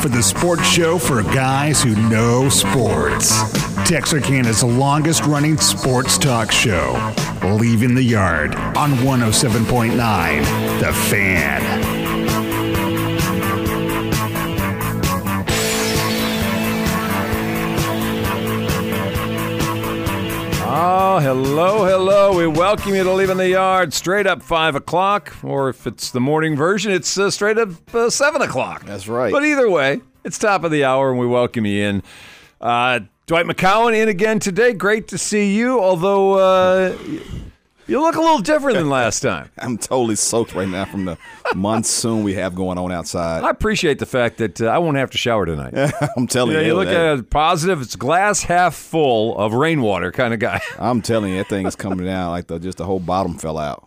for the sports show for guys who know sports. Texarkana's longest running sports talk show, Leaving the Yard on 107.9 The Fan. Hello, hello. We welcome you to Leaving the Yard straight up 5 o'clock, or if it's the morning version, it's uh, straight up uh, 7 o'clock. That's right. But either way, it's top of the hour, and we welcome you in. Uh, Dwight McCown in again today. Great to see you, although uh, you look a little different than last time. I'm totally soaked right now from the monsoon we have going on outside. I appreciate the fact that uh, I won't have to shower tonight. I'm telling You, know, you, look that- at it positive, it's glass half full of rainwater kind of guy. I'm telling you, that thing is coming down like the just the whole bottom fell out.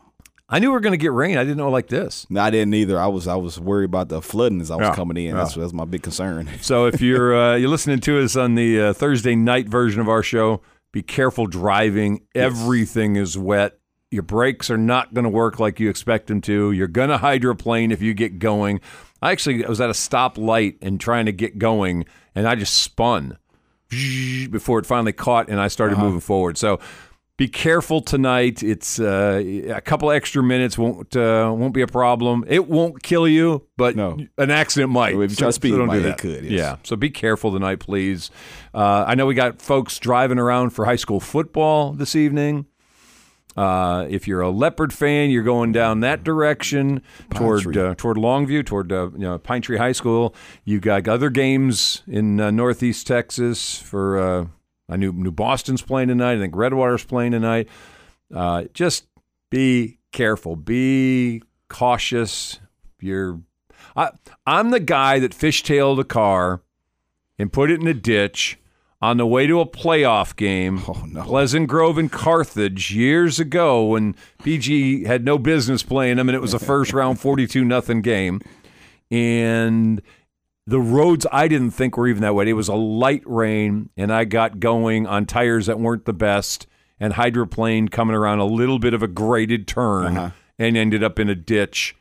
I knew we were going to get rain. I didn't know like this. No, I didn't either. I was I was worried about the flooding as I was Yeah, coming in. yeah. That's that's my big concern. So if you're uh, you're listening to us on the uh, Thursday night version of our show, be careful driving. Everything is wet. Your brakes are not going to work like you expect them to. You're going to hydroplane if you get going. I actually was at a stoplight and trying to get going, and I just spun before it finally caught, and I started Uh-huh. moving forward. So. Be careful tonight. It's uh, a couple extra minutes won't uh, won't be a problem. It won't kill you, but No. an accident might. If you to speed, it don't do that. could, yes. Yeah. So be careful tonight, please. Uh, I know we got folks driving around for high school football this evening. Uh, if you're a Leopard fan, you're going down that direction toward uh, toward Longview, toward uh, you know, Pine Tree High School. You got other games in uh, Northeast Texas for. Uh, I knew New Boston's playing tonight. I think Redwater's playing tonight. Uh, just be careful. Be cautious. You're. I, I'm the guy that fishtailed a car and put it in a ditch on the way to a playoff game. Oh, no. Pleasant Grove and Carthage years ago when PG had no business playing them and it was a first round 42 nothing game. And the roads I didn't think were even that wet. It was a light rain and I got going on tires that weren't the best and hydroplane coming around a little bit of a graded turn Uh-huh. and ended up in a ditch.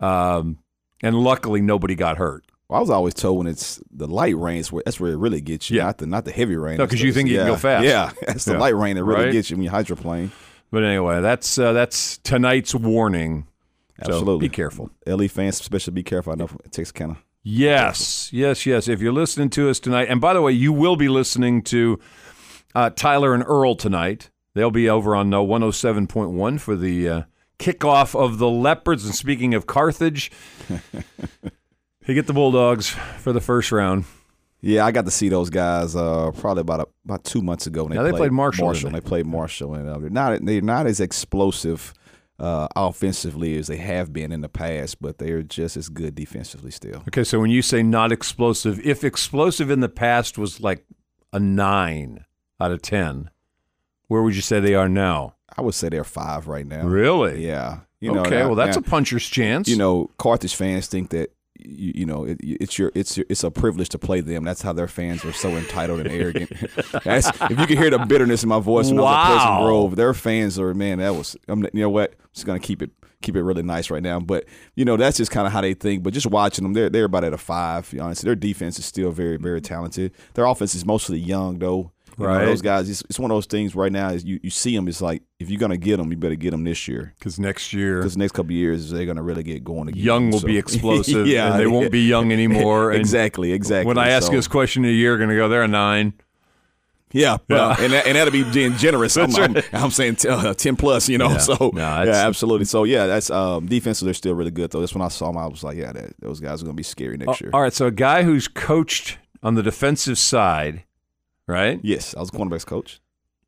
Um, and luckily nobody got hurt. Well, I was always told when it's the light rains where, that's where it really gets you. Yeah. Not the not the heavy rain. No, because you think you can yeah, go fast. Yeah, it's the Yeah. light rain that really Right. gets you when you hydroplane. But anyway, that's uh, that's tonight's warning. So Absolutely. be careful. LE fans, especially be careful. I know it takes kind of Yes, yes, yes. If you're listening to us tonight, and by the way, you will be listening to uh, Tyler and Earl tonight. They'll be over on uh, 107.1 for the uh, kickoff of the Leopards. And speaking of Carthage, they get the Bulldogs for the first round. Yeah, I got to see those guys uh, probably about a, about two months ago. When Yeah, they played Marshall, Marshall. didn't They played Marshall, and uh, they're not they're not as explosive uh, offensively as they have been in the past, but they're just as good defensively still. Okay, so when you say not explosive, if explosive in the past was like a nine out of 10, where would you say they are now? I would say they're five right now. Really? Yeah. You know, okay, now- well, that's now- a puncher's chance. you know Carthage fans think that you, you know it, it's your it's your, it's a privilege to play them. That's how their fans are so entitled and arrogant. That's, if you can hear the bitterness in my voice when I was at Wow. Pleasant Grove, their fans are man. That was I'm, you know what? I'm just gonna keep it keep it really nice right now. But you know that's just kind of how they think. But just watching them, they're they're about at a five. Honestly, their defense is still very very talented. Their offense is mostly young though. You know, Right. those guys, it's, it's one of those things right now. Is you, you see them, it's like if you're gonna get them, you better get them this year. because next year Because next couple of years, they're going to really get going again. young will So- be explosive yeah, and they won't be young anymore. Exactly, exactly. When I ask So, this question a year, going to go, they're a nine. yeah, well, and that, and that'll be being generous. I'm, That's I'm. I'm saying t- uh, ten plus, you know. Yeah. So No, yeah, absolutely. So yeah, that's um, defensive. They're still really good though. That's when I saw them. I was like, yeah, that, those guys are going to be scary next year. All right, so a guy who's coached on the defensive side, right? Yes, I was a cornerbacks coach.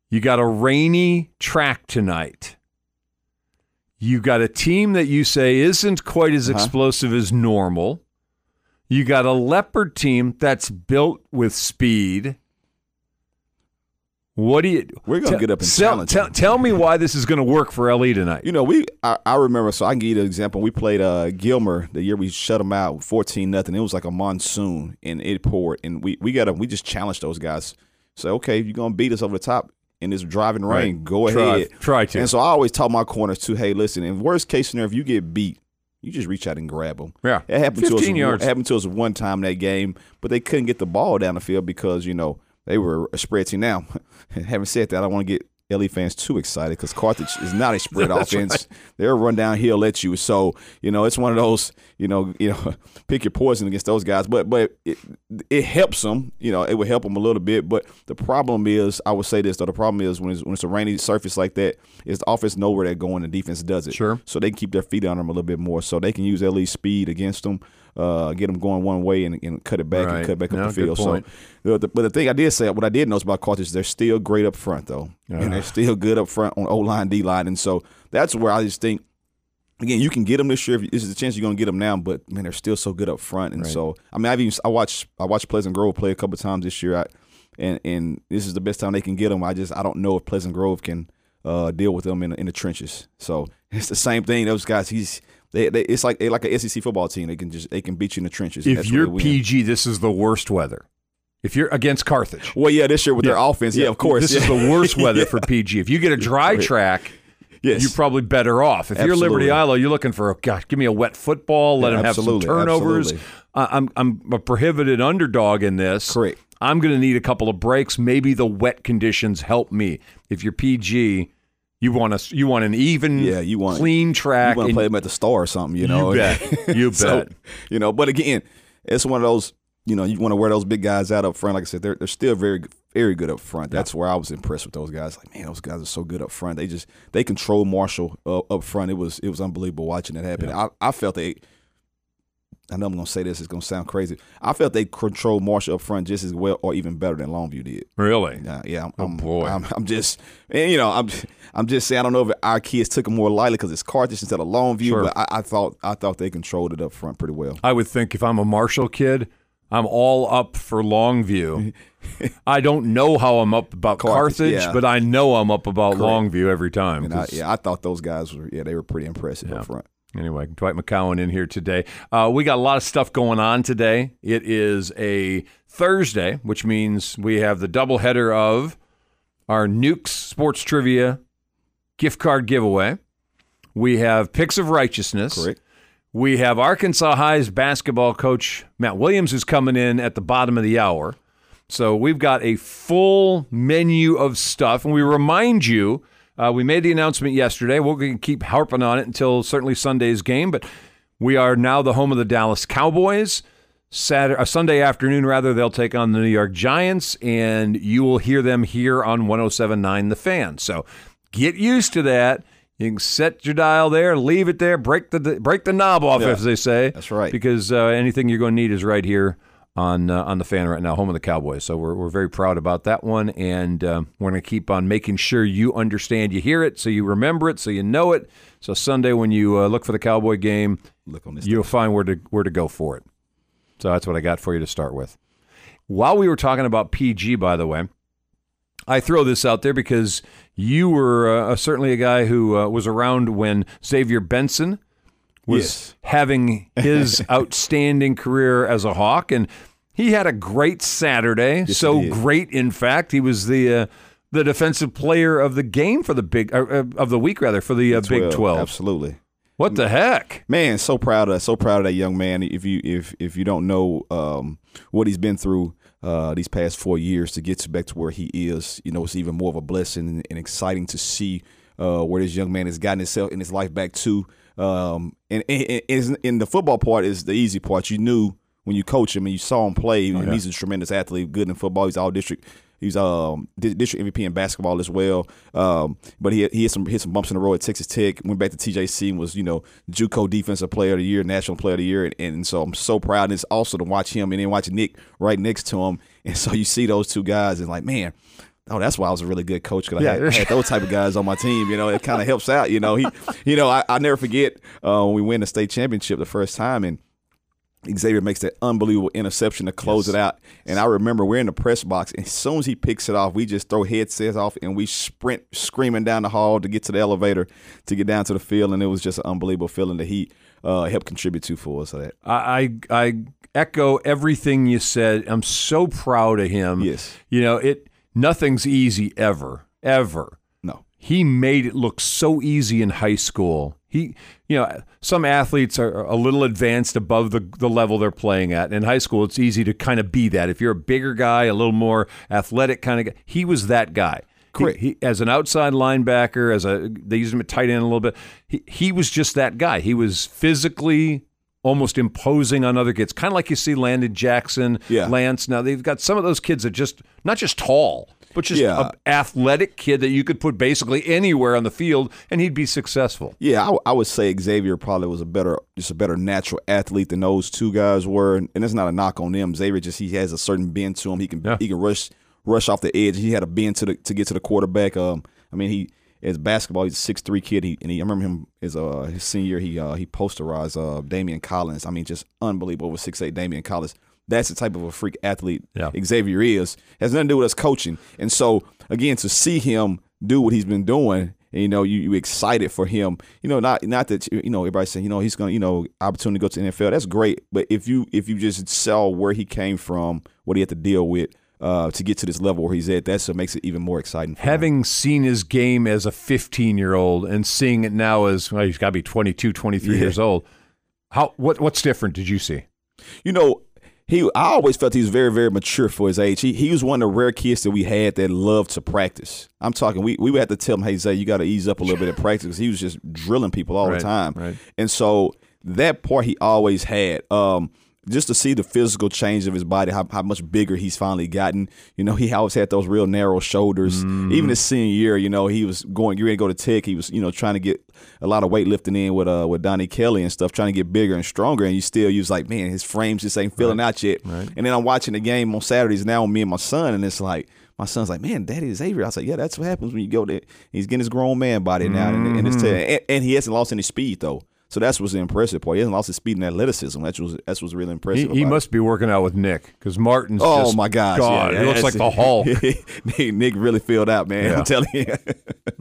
You got a rainy track tonight. You got a team that you say isn't quite as Uh-huh. explosive as normal. You got a leopard team that's built with speed. What do you? We're gonna tell- get up and sell- challenge tell, them. tell me why this is going to work for LE tonight. You know, we I, I remember. So I can give you an example. We played uh, Gilmer the year we shut them out, fourteen nothing. It was like a monsoon, and it poured, and we we got we just challenged those guys. Say, okay, if you're gonna beat us over the top in this driving rain, Right. go Try- ahead. try to. And so I always tell my corners too. Hey, listen. In worst case scenario, if you get beat, you just reach out and grab them. Yeah. it happened to us. yards. It happened to us one time in that game, but they couldn't get the ball down the field because you know they were a spread team. Now, having said that, I want to get LE fans too excited because Carthage is not a spread offense. They're a run downhill at you. So you know it's one of those you know you know pick your poison against those guys. But but it, it helps them. You know it would help them a little bit. But the problem is, I would say this though. The problem is when it's, when it's a rainy surface like that, is the offense know where they're going. The defense does it. Sure. So they can keep their feet on them a little bit more. So they can use LE speed against them. Uh, get them going one way and, and cut it back Right. and cut back No, up the field. So, the, but the thing I did say, what I did notice about Carthage, is they're still great up front though, and they're still good up front on O line, D line, and so that's where I just think. Again, you can get them this year. If, this is the chance you're going to get them now, but man, they're still so good up front. And Right. so, I mean, I've even I watched I watched Pleasant Grove play a couple times this year, I, and and this is the best time they can get them. I just I don't know if Pleasant Grove can uh, deal with them in in the trenches. So it's the same thing. Those guys, he's they, they it's like like an SEC football team. They can just they can beat you in the trenches. If you're. PG, this is the worst weather. If you're against Carthage, well, yeah, this year with their offense, yeah, of course, This yeah. is the worst weather Yeah. for PG. If you get a dry track, Yes. you're probably better off. If you're Liberty Absolutely. Eylau, you're looking for, oh, God, give me a wet football, let Yeah, him have some turnovers. absolutely. I'm, I'm a prohibited underdog in this. Correct. I'm going to need a couple of breaks. Maybe the wet conditions help me. If you're PG, you want a, you want an even, Yeah, you want- clean track. you want to play them at the star or something, you know? You bet. You So, bet. you know, but again, it's one of those, you know, you want to wear those big guys out up front. Like I said, they're, they're still very, very good up front. That's where I was impressed with those guys. Like, man, those guys are so good up front. They just, they control Marshall uh, up front. It was, it was unbelievable watching that happen. I, I felt they, I know I'm going to say this, it's going to sound crazy. I felt they controlled Marshall up front just as well or even better than Longview did. Really? Yeah, yeah. I'm, Oh, I'm, boy. I'm, I'm just, and you know, I'm, I'm just saying. I don't know if our kids took it more lightly because it's Carthage instead of Longview, Sure. but I, I thought, I thought they controlled it up front pretty well. I would think if I'm a Marshall kid, I'm all up for Longview. I don't know how I'm up about Carthage, Carthage, yeah. but I know I'm up about Correct. Longview every time. I, yeah, I thought those guys were, yeah, they were pretty impressive Yeah. up front. Anyway, Dwight McCown in here today. Uh, we got a lot of stuff going on today. It is a Thursday, which means we have the doubleheader of our Nukes Sports Trivia gift card giveaway. We have Picks of Righteousness. Correct. We have Arkansas High's basketball coach Matt Williams is coming in at the bottom of the hour. So we've got a full menu of stuff, and we remind you. Uh, we made the announcement yesterday. We're going to keep harping on it until certainly Sunday's game, but we are now the home of the Dallas Cowboys. Saturday, uh, Sunday afternoon, rather, they'll take on the New York Giants, and you will hear them here on 107.9 The Fan. So get used to that. You can set your dial there, leave it there, break the break the knob off, Yeah, as they say. that's right. Because uh, anything you're going to need is right here on uh, on the fan right now, home of the Cowboys. So we're we're very proud about that one, and uh, we're going to keep on making sure you understand, you hear it, so you remember it, so you know it. So Sunday when you uh, look for the Cowboy game, Look on this. you'll find where to where to go for it. So that's what I got for you to start with. While we were talking about PG, by the way, I throw this out there because you were uh, certainly a guy who uh, was around when Xavier Benson was Yes. having his outstanding career as a Hawk, and he had a great Saturday. so great, in fact, he was the uh, the defensive player of the game for the big uh, uh, of the week rather for the uh, Big Twelve. Absolutely. What the heck? Man, so proud of so proud of that young man. If you if if you don't know um, what he's been through uh, these past four years to get to back to where he is, you know, it's even more of a blessing and, and exciting to see uh, where this young man has gotten himself in his life back to. Um, and, and, and, the football part is the easy part. You knew when you coach him and you saw him play. and He's a tremendous athlete, good in football. He's all district. He's um district MVP in basketball as well. Um, but he he hit some hit some bumps in the road at Texas Tech. Went back to TJC and was you know JUCO Defensive Player of the Year, National Player of the Year, and, and so I'm so proud. And it's also to watch him and then watch Nick right next to him, and so you see those two guys and like man. Oh, that's why I was a really good coach because I, had- Yeah. I had those type of guys on my team. You know, it kind of helps out. You know, he, you know, I, I never forget uh, when we win the state championship the first time, and Xavier makes that unbelievable interception to close it out. And I remember we're in the press box, and as soon as he picks it off, we just throw headsets off and we sprint screaming down the hall to get to the elevator to get down to the field. And it was just an unbelievable feeling that he uh, helped contribute to for us. That I, I I echo everything you said. I'm so proud of him. Yes. You know, it nothing's easy ever, ever. no, He made it look so easy in high school. He, you know, some athletes are a little advanced above the the level they're playing at. In high school, it's easy to kind of be that. If you're a bigger guy, a little more athletic kind of guy, he was that guy. Correct. He, he, as an outside linebacker, as a they used him at tight end a little bit. He he was just that guy. He was physically almost imposing on other kids, kind of like you see Landon Jackson, Yeah. Lance. Now they've got some of those kids that just not just tall, but just Yeah. a athletic kid that you could put basically anywhere on the field and he'd be successful. Yeah, I, I would say Xavier probably was a better, just a better natural athlete than those two guys were, and it's not a knock on them. Xavier just he has a certain bend to him. He can Yeah. he can rush rush off the edge. He had a bend to the to get to the quarterback. Um, I mean he as basketball, he's a six three kid. He and he, I remember him as uh his senior. He uh he posterized uh Damian Collins. I mean just unbelievable over six eight Damian Collins. That's the type of a freak athlete Yeah. Xavier is. Has nothing to do with us coaching. And so again, to see him do what he's been doing, and, you know, you you excited for him. You know, not not that you know everybody saying you know he's gonna you know opportunity to go to the NFL. That's great, but if you if you just saw where he came from, what he had to deal with. Uh, to get to this level where he's at, that's what makes it even more exciting. For him. Having seen his game as a 15 year old and seeing it now as well, he's got to be 22, 23 Yeah. years old. How what what's different? Did you see? you know, he I always felt he was very, very mature for his age. He he was one of the rare kids that we had that loved to practice. I'm talking we we would have to tell him, hey Zay, you gotta ease up a little bit at practice because he was just drilling people all Right, the time. right. And so that part he always had. Um just to see the physical change of his body, how, how much bigger he's finally gotten. You know, he always had those real narrow shoulders. Mm-hmm. Even his senior year, you know, he was going, you ready to go to Tech. He was, you know, trying to get a lot of weightlifting in with uh with Donnie Kelly and stuff, trying to get bigger and stronger. And you still, you was like, man, his frames just ain't filling out yet. And then I'm watching the game on Saturdays now with me and my son, and it's like. My son's like, man, Daddy is Xavier. I was like, yeah, that's what happens when you go there. He's getting his grown man body now, and, and, it's Mm-hmm. and, and he hasn't lost any speed though. So that's what's the impressive part. He hasn't lost his speed and athleticism. That's was that's what's really impressive. he about must be working out with Nick because Martin's. Oh just, my gosh! God, yeah, he looks like the Hulk. Nick, really filled out, man. Yeah. I'm telling you.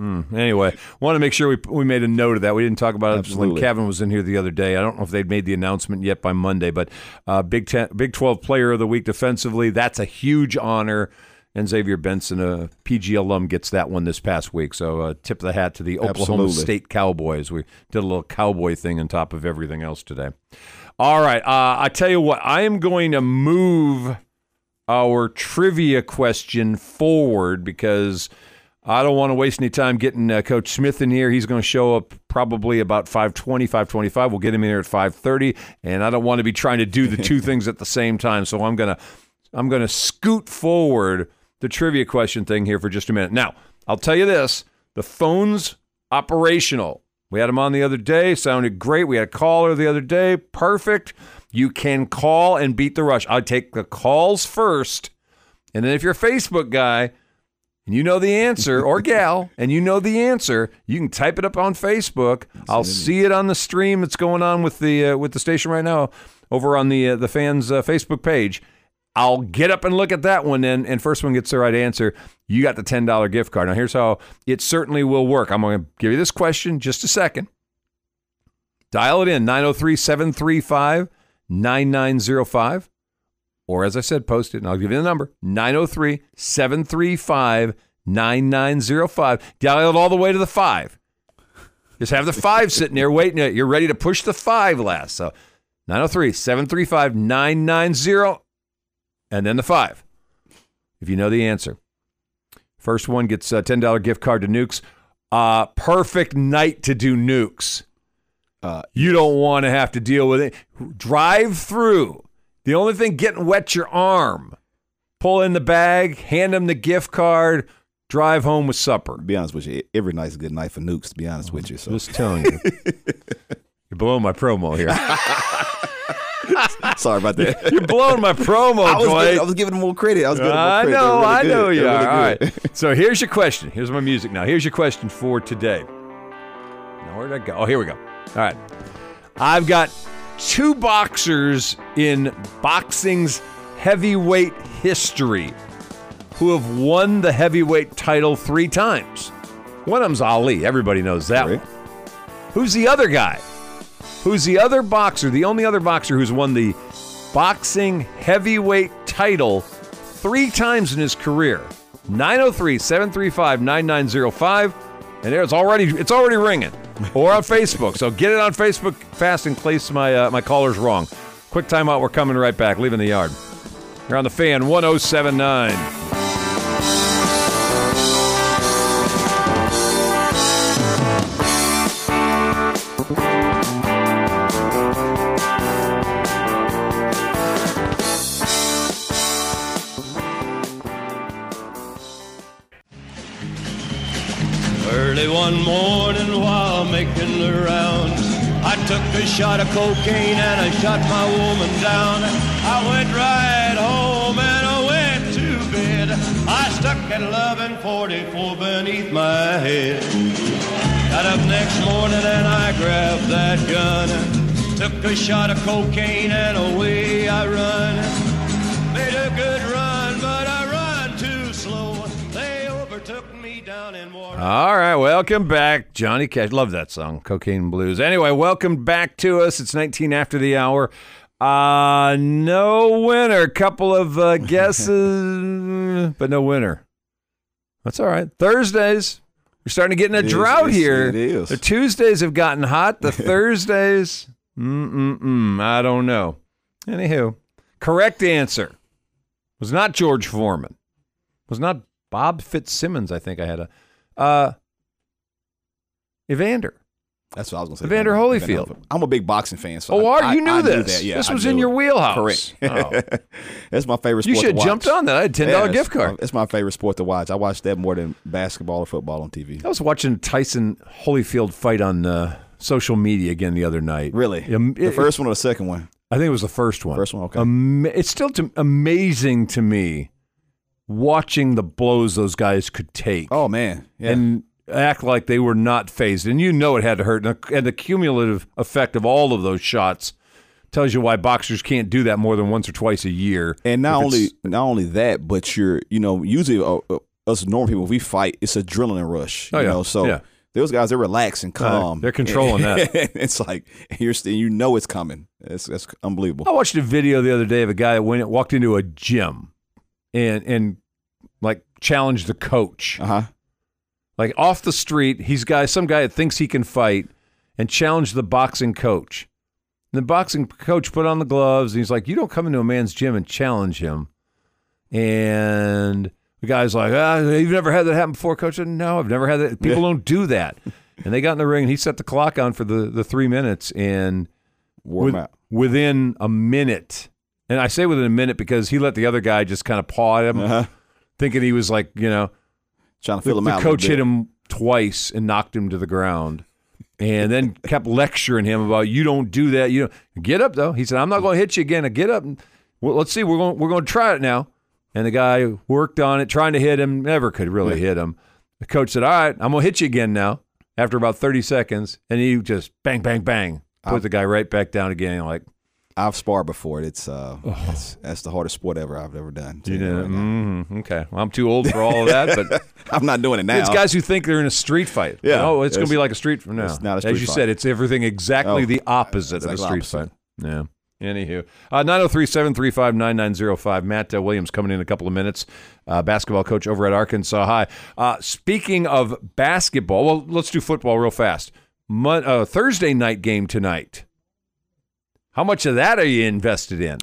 Anyway, want to make sure we we made a note of that. We didn't talk about it when Kevin was in here the other day. I don't know if they'd made the announcement yet by Monday, but uh, Big Ten, Big Twelve Player of the Week defensively. That's a huge honor. And Xavier Benson, a PG alum, gets that one this past week. So uh, tip of the hat to the Oklahoma Absolutely. State Cowboys. We did a little cowboy thing on top of everything else today. All right, uh, I tell you what, I am going to move our trivia question forward because I don't want to waste any time getting uh, Coach Smith in here. He's going to show up probably about 520, 525. We'll get him in here at 530, and I don't want to be trying to do the two things at the same time. So I'm going to I'm going to scoot forward the trivia question thing here for just a minute. Now, I'll tell you this, the phone's operational. We had him on the other day, sounded great. We had a caller the other day, perfect. You can call and beat the rush. I take the calls first. And then if you're a Facebook guy and you know the answer, or gal, and you know the answer, you can type it up on Facebook. I'll see it on the stream that's going on with the uh, with the station right now over on the uh, the fans uh, Facebook page. I'll get up and look at that one, and, and first one gets the right answer. You got the ten dollar gift card. Now here's how it certainly will work. I'm going to give you this question just a second. Dial it in 903 735 9905. Or as I said, post it and I'll give you the number 903 735 9905. Dial it all the way to the five. Just have the five sitting there waiting. You're ready to push the five last. So 903 735 990 and then the five. If you know the answer. First one gets a $10 gift card to Nukes. Uh, perfect night to do Nukes. Uh, You don't want to have to deal with it. Drive through. The only thing getting wet your arm. Pull in the bag, hand them the gift card, drive home with supper. to be honest with you, every night's a good night for nukes. To be honest with you, so Just telling you. You're blowing my promo here. sorry about that. You're blowing my promo, I was, giving, I was giving them more credit. I was giving them more I know, really I good. know you really All good. right. So here's your question. Here's my music now. Here's your question for today. Now, where did I go? Oh, here we go. All right. I've got two boxers in boxing's heavyweight history who have won the heavyweight title three times. One of them's Ali. Everybody knows that Right. one. Who's the other guy? Who's the other boxer, the only other boxer who's won the boxing heavyweight title three times in his career? 903 735 9905 And it's already it's already ringing, or on Facebook. So get it on Facebook fast in case my uh, my caller's wrong. Quick timeout. We're coming right back. Leaving the yard. You're on the fan 1079. Early one morning while making the rounds, I took a shot of cocaine and I shot my woman down. I went right home and I went to bed. I stuck at 1144 beneath my head. Got up next morning and I grabbed that gun. Took a shot of cocaine and away I run. All right, welcome back, Johnny Cash. Love that song, Cocaine Blues. Anyway, welcome back to us. It's 19 after the hour. Uh no winner. Couple of uh, guesses, but no winner. That's all right. Thursdays. We're starting to get in a It is, drought it's- here. it is. The Tuesdays have gotten hot. The Thursdays, mm mm mm. I don't know. Anywho, correct answer was not George Foreman. Was not Bob Fitzsimmons. I think I had a uh, Evander. That's what I was going to say. Evander Holyfield. I'm a big boxing fan. So Oh, I, are you knew I this? that. Yeah, this was in your wheelhouse. Correct. Oh. That's my favorite You should have jumped on that. I had a ten Yeah, gift card. It's my favorite sport to watch. I watch that more than basketball or football on TV. I was watching Tyson Holyfield fight on uh, social media again the other night. Really? Um, the first one or the second one? I think it was the first one. First one, okay. Ama- it's still to, amazing to me watching the blows those guys could take Oh man, yeah. and act like they were not phased. And you know it had to hurt. And the, cumulative effect of all of those shots tells you why boxers can't do that more than once or twice a year. And not only not only that, but you're you know usually uh, uh, us normal people if we fight, it's a adrenaline rush. Oh, you yeah. know, so Yeah. those guys they're relaxed and calm. they're controlling that. it's like you're st- you know it's coming. It's that's unbelievable. I watched a video the other day of a guy that went walked into a gym and and like challenge the coach. Uh huh. Like off the street, he's guy some guy that thinks he can fight and challenge the boxing coach. And the boxing coach put on the gloves and he's like, You don't come into a man's gym and challenge him. And the guy's like, ah, you've never had that happen before, coach? Said, no, I've never had that. People don't do that. And they got in the ring and he set the clock on for the, the three minutes and Warm with- within a minute. And I say within a minute because he let the other guy just kind of paw at him, Uh-huh. thinking he was like, you know, Trying to the, fill him the out. a coach hit him twice and knocked him to the ground. And then kept lecturing him about you don't do that. You don't get up though. He said, "I'm not going to hit you again. Get up. And, well, let's see. We're going. We're going to try it now." And the guy worked on it, trying to hit him. Never could really hit him. The coach said, "All right, I'm going to hit you again now." After about 30 seconds, and he just bang, bang, bang, put the guy right back down again. Like I've sparred before. It's uh, that's, that's the hardest sport ever I've ever done. You right now. mhm, okay. Well, I'm too old for all of that, but I'm not doing it now. it's guys who think they're in a street fight. Yeah. Oh, it's going to be like a street fight. No. it's not a As you fight. said, it's everything exactly Oh, the opposite of a street opposite. fight. Yeah. Anywho, uh, 903 735 9905. Matt uh, Williams coming in a couple of minutes. Uh, basketball coach over at Arkansas High. Uh, speaking of basketball, well, let's do football real fast. Mon- uh, Thursday night game tonight. How much of that are you invested in?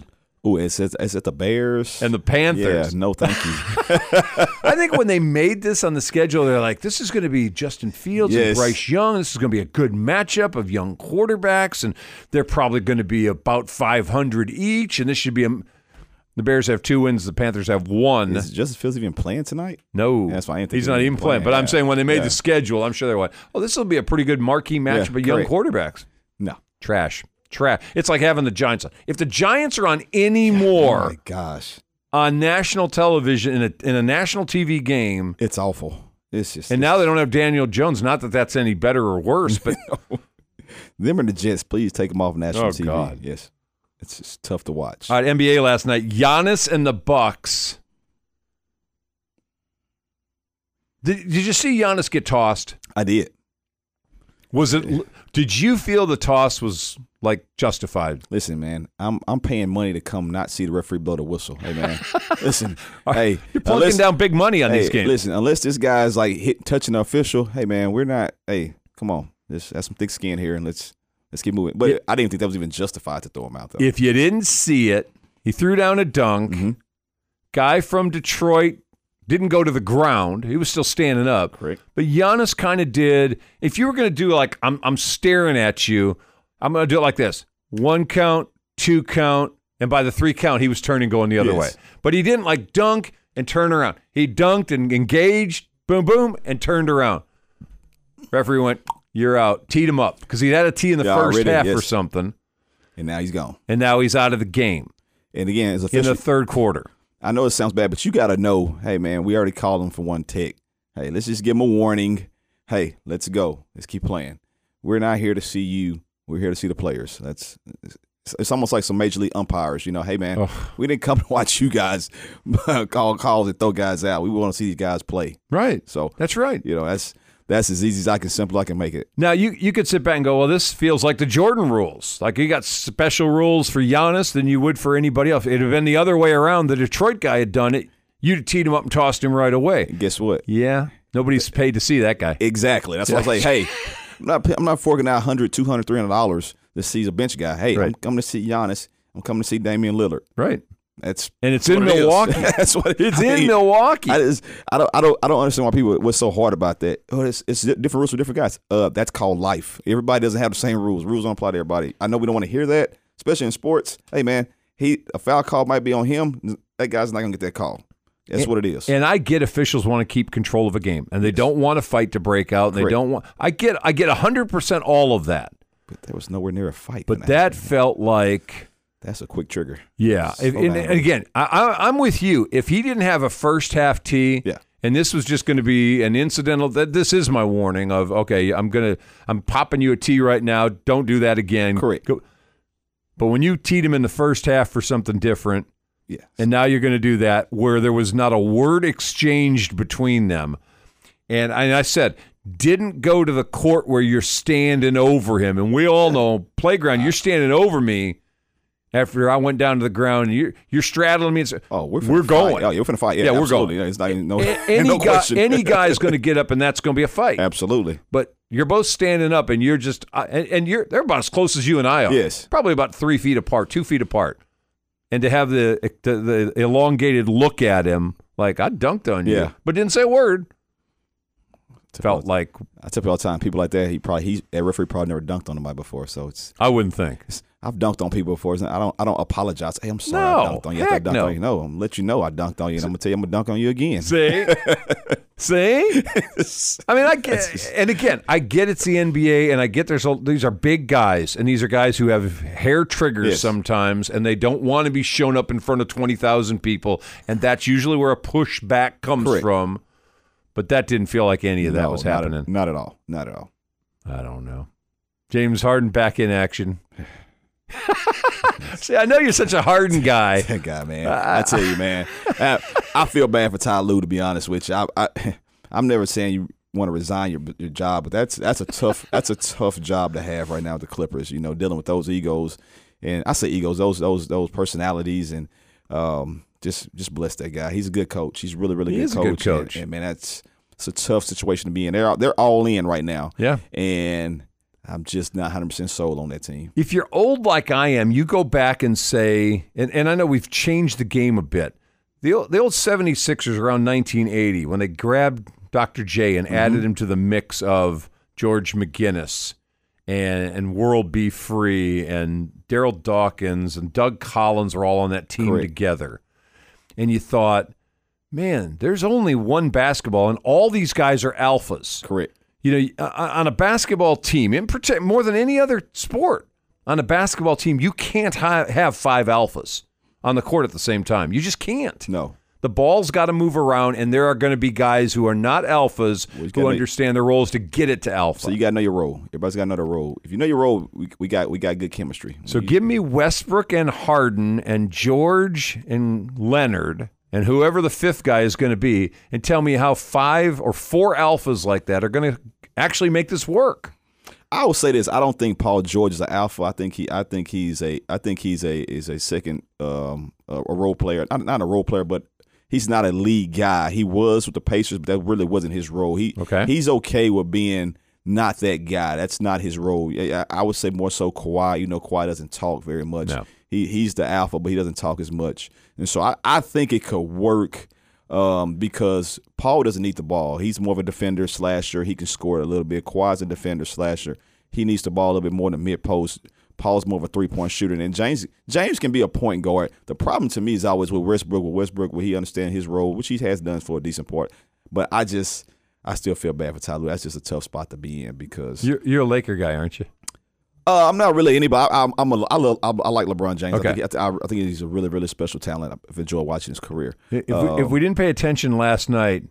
Ooh, is it's, it's at the Bears And the Panthers. Yeah, no, thank you. I think when they made this on the schedule, they're like, this is going to be Justin Fields and Yes. Bryce Young. This is going to be a good matchup of young quarterbacks, and they're probably going to be about 500 each. And this should be a. The Bears have two wins. The Panthers have one. Is Justin Fields even playing tonight? no, That's why he's not even playing. playing, But I'm saying when they made Yeah. the schedule, I'm sure they went, oh, this will be a pretty good marquee matchup Yeah, of young quarterbacks. No. Trash. Trash. It's like having the Giants on. If the Giants are on any oh more Oh my gosh, on national television in a, in a national TV game, it's awful. It's just And now they don't have Daniel Jones. Not that that's any better or worse, but them and the Jets. Please take them off national Oh, TV. God. Yes, it's just tough to watch. all right, NBA last night, Giannis and the Bucks. Did, did you see Giannis get tossed? I did. Was it? Did you feel the toss was like justified? Listen, man, I'm I'm paying money to come not see the referee blow the whistle. Hey, man, listen, hey, You're plugging unless- down big money on hey, these games. Listen, unless this guy's like hit touching the official, hey man, we're not. Hey, come on, let's have some thick skin here and let's let's keep moving. But Yeah. I didn't think that was even justified to throw him out though. If you didn't see it, he threw down a dunk. Mm-hmm. Guy from Detroit didn't go to the ground. He was still standing up. Correct. But Giannis kind of did. If you were going to do like I'm I'm staring at you, I'm going to do it like this. One count, two count, and by the three count he was turning going the other Yes. way. But he didn't like dunk and turn around. He dunked and engaged, boom boom and turned around. Referee went, "You're out." Teed him up because he had a tee in the Yeah, first half or yes. something, and now he's gone. and now he's out of the game And again, it's in the third quarter. I know it sounds bad, but you got to know, hey man, we already called him for one tick. Hey, let's just give him a warning. Hey, let's go. Let's keep playing. We're not here to see you. We're here to see the players. That's it's, it's almost like some major league umpires. You know, hey man, Ugh. we didn't come to watch you guys call calls and throw guys out. We want to see these guys play. Right. So That's right. you know, that's that's as easy as I can, simple I can make it. Now you you could sit back and go, well, this feels like the Jordan rules. Like you got special rules for Giannis than you would for anybody else. It'd have been the other way around. The Detroit guy had done it. You'd have teed him up and tossed him right away. And guess what? Yeah. Nobody's paid to see that guy. Exactly. That's why I was like, hey, I'm not I'm not forking out 100 200 300 dollars to see a bench guy. Hey, I'm coming to see Giannis. I'm coming to see Damian Lillard. Right. That's And it's in it. Milwaukee. That's what It's I in mean, Milwaukee. I, just, I don't I don't I don't understand why people what's so hard about that. Oh, it's, it's different rules for different guys. Uh, that's called life. Everybody doesn't have the same rules. Rules don't apply to everybody. I know we don't want to hear that, especially in sports. Hey man, he a foul call might be on him. That guy's not gonna get that call. That's what it is. And I get officials want to keep control of a game and they don't want to fight to break out. And they don't want I get I get 100% all of that. but there was nowhere near a fight. But that felt like that's a quick trigger. Yeah, If- and, and again, I, I'm with you. If he didn't have a first half tee, Yeah. and this was just going to be an incidental, that this is my warning of okay, I'm gonna, I'm popping you a tee right now. Don't do that again. Correct. Go- But when you teed him in the first half for something different, Yeah. and now you're going to do that where there was not a word exchanged between them, and I, and I said. Didn't go to the court where you're standing over him, and we all know playground. You're uh-huh. standing over me, after I went down to the ground, you're you're straddling me. And say, Oh, we're we're going. Oh, you're finna fight. Yeah, Yeah, we're going. Yeah, it's not even no, any no guy, any guy's going to get up, and that's going to be a fight. absolutely. But you're both standing up, and you're just uh, and, and you're they're about as close as you and I are. Yes. probably about three feet apart, two feet apart, and to have the the, the elongated look at him, like I dunked on you, Yeah. but didn't say a word. Felt like I tell people all the time, people like that, he probably he that referee probably never dunked on nobody before. So it's, I wouldn't think. it's I've dunked on people before. I don't I don't apologize. Hey, I'm sorry No, I dunked on you. after I heck dunked no. on you. No, I'm let you know I dunked on you, and I'm gonna tell you I'm gonna dunk on you again. See, see. I mean, I get, and again, I get it's the NBA, and I get there's a, these are big guys, and these are guys who have hair triggers Yes. sometimes, and they don't want to be shown up in front of twenty thousand people, and that's usually where a pushback comes Correct. from. But that didn't feel like any of that No, was not at- happening. Not at all. Not at all. I don't know. James Harden back in action. See, I know you're such a hardened guy. That guy, man. I tell you, man. I, I feel bad for Ty Lue, to be honest with you. I, I, I'm never saying you want to resign your your job, but that's that's a tough that's a tough job to have right now with the Clippers. You know, dealing with those egos, and I say egos, those those those personalities, and um, just just bless that guy. He's a good coach. He's really really He good coach. good coach. And, and man, that's it's a tough situation to be in. They're they're all in right now. Yeah. and I'm just not 100 percent sold on that team. if you're old like I am, you go back and say, and, and I know we've changed the game a bit. The old, the old 76ers around 1980, when they grabbed Dr. J and mm-hmm. added him to the mix of George McGinnis and, and World B. Free and Daryl Dawkins and Doug Collins were all on that team Correct. together. And you thought, man, there's only one basketball, and all these guys are alphas Correct. You know, uh, on a basketball team, in more than any other sport, on a basketball team, you can't ha- have five alphas on the court at the same time. You just can't. No. The ball's got to move around, and there are going to be guys who are not alphas you who make- understand their roles to get it to alpha. So you got to know your role. Everybody's got to know their role. If you know your role, we, we got we got good chemistry. So We- give me Westbrook and Harden and George and Leonard and whoever the fifth guy is going to be, and tell me how five or four alphas like that are going to actually make this work. I will say this: I don't think Paul George is an alpha. I think he, I think he's a, I think he's a is a second um, a, a role player, not, not a role player, but he's not a lead guy. He was with the Pacers, but that really wasn't his role. He Okay. he's okay with being not that guy. That's not his role. I, I would say more so Kawhi. You know, Kawhi doesn't talk very much. No. He he's the alpha, but he doesn't talk as much. And so I, I think it could work um, because Paul doesn't need the ball. He's more of a defender slasher. He can score a little bit. A defender slasher. He needs the ball a little bit more than mid post. Paul's more of a three point shooter, and James James can be a point guard. The problem to me is always with Westbrook. With Westbrook, where he understands his role, which he has done for a decent part. But I just I still feel bad for Ty Lue. That's just a tough spot to be in because You're, you're a Laker guy, aren't you? Uh, I'm not really anybody. I, I'm, I'm a, I, love, I, I like LeBron James. Okay. I, think, I, I think he's a really, really special talent. I've enjoyed watching his career. If, we, if we didn't pay attention last night,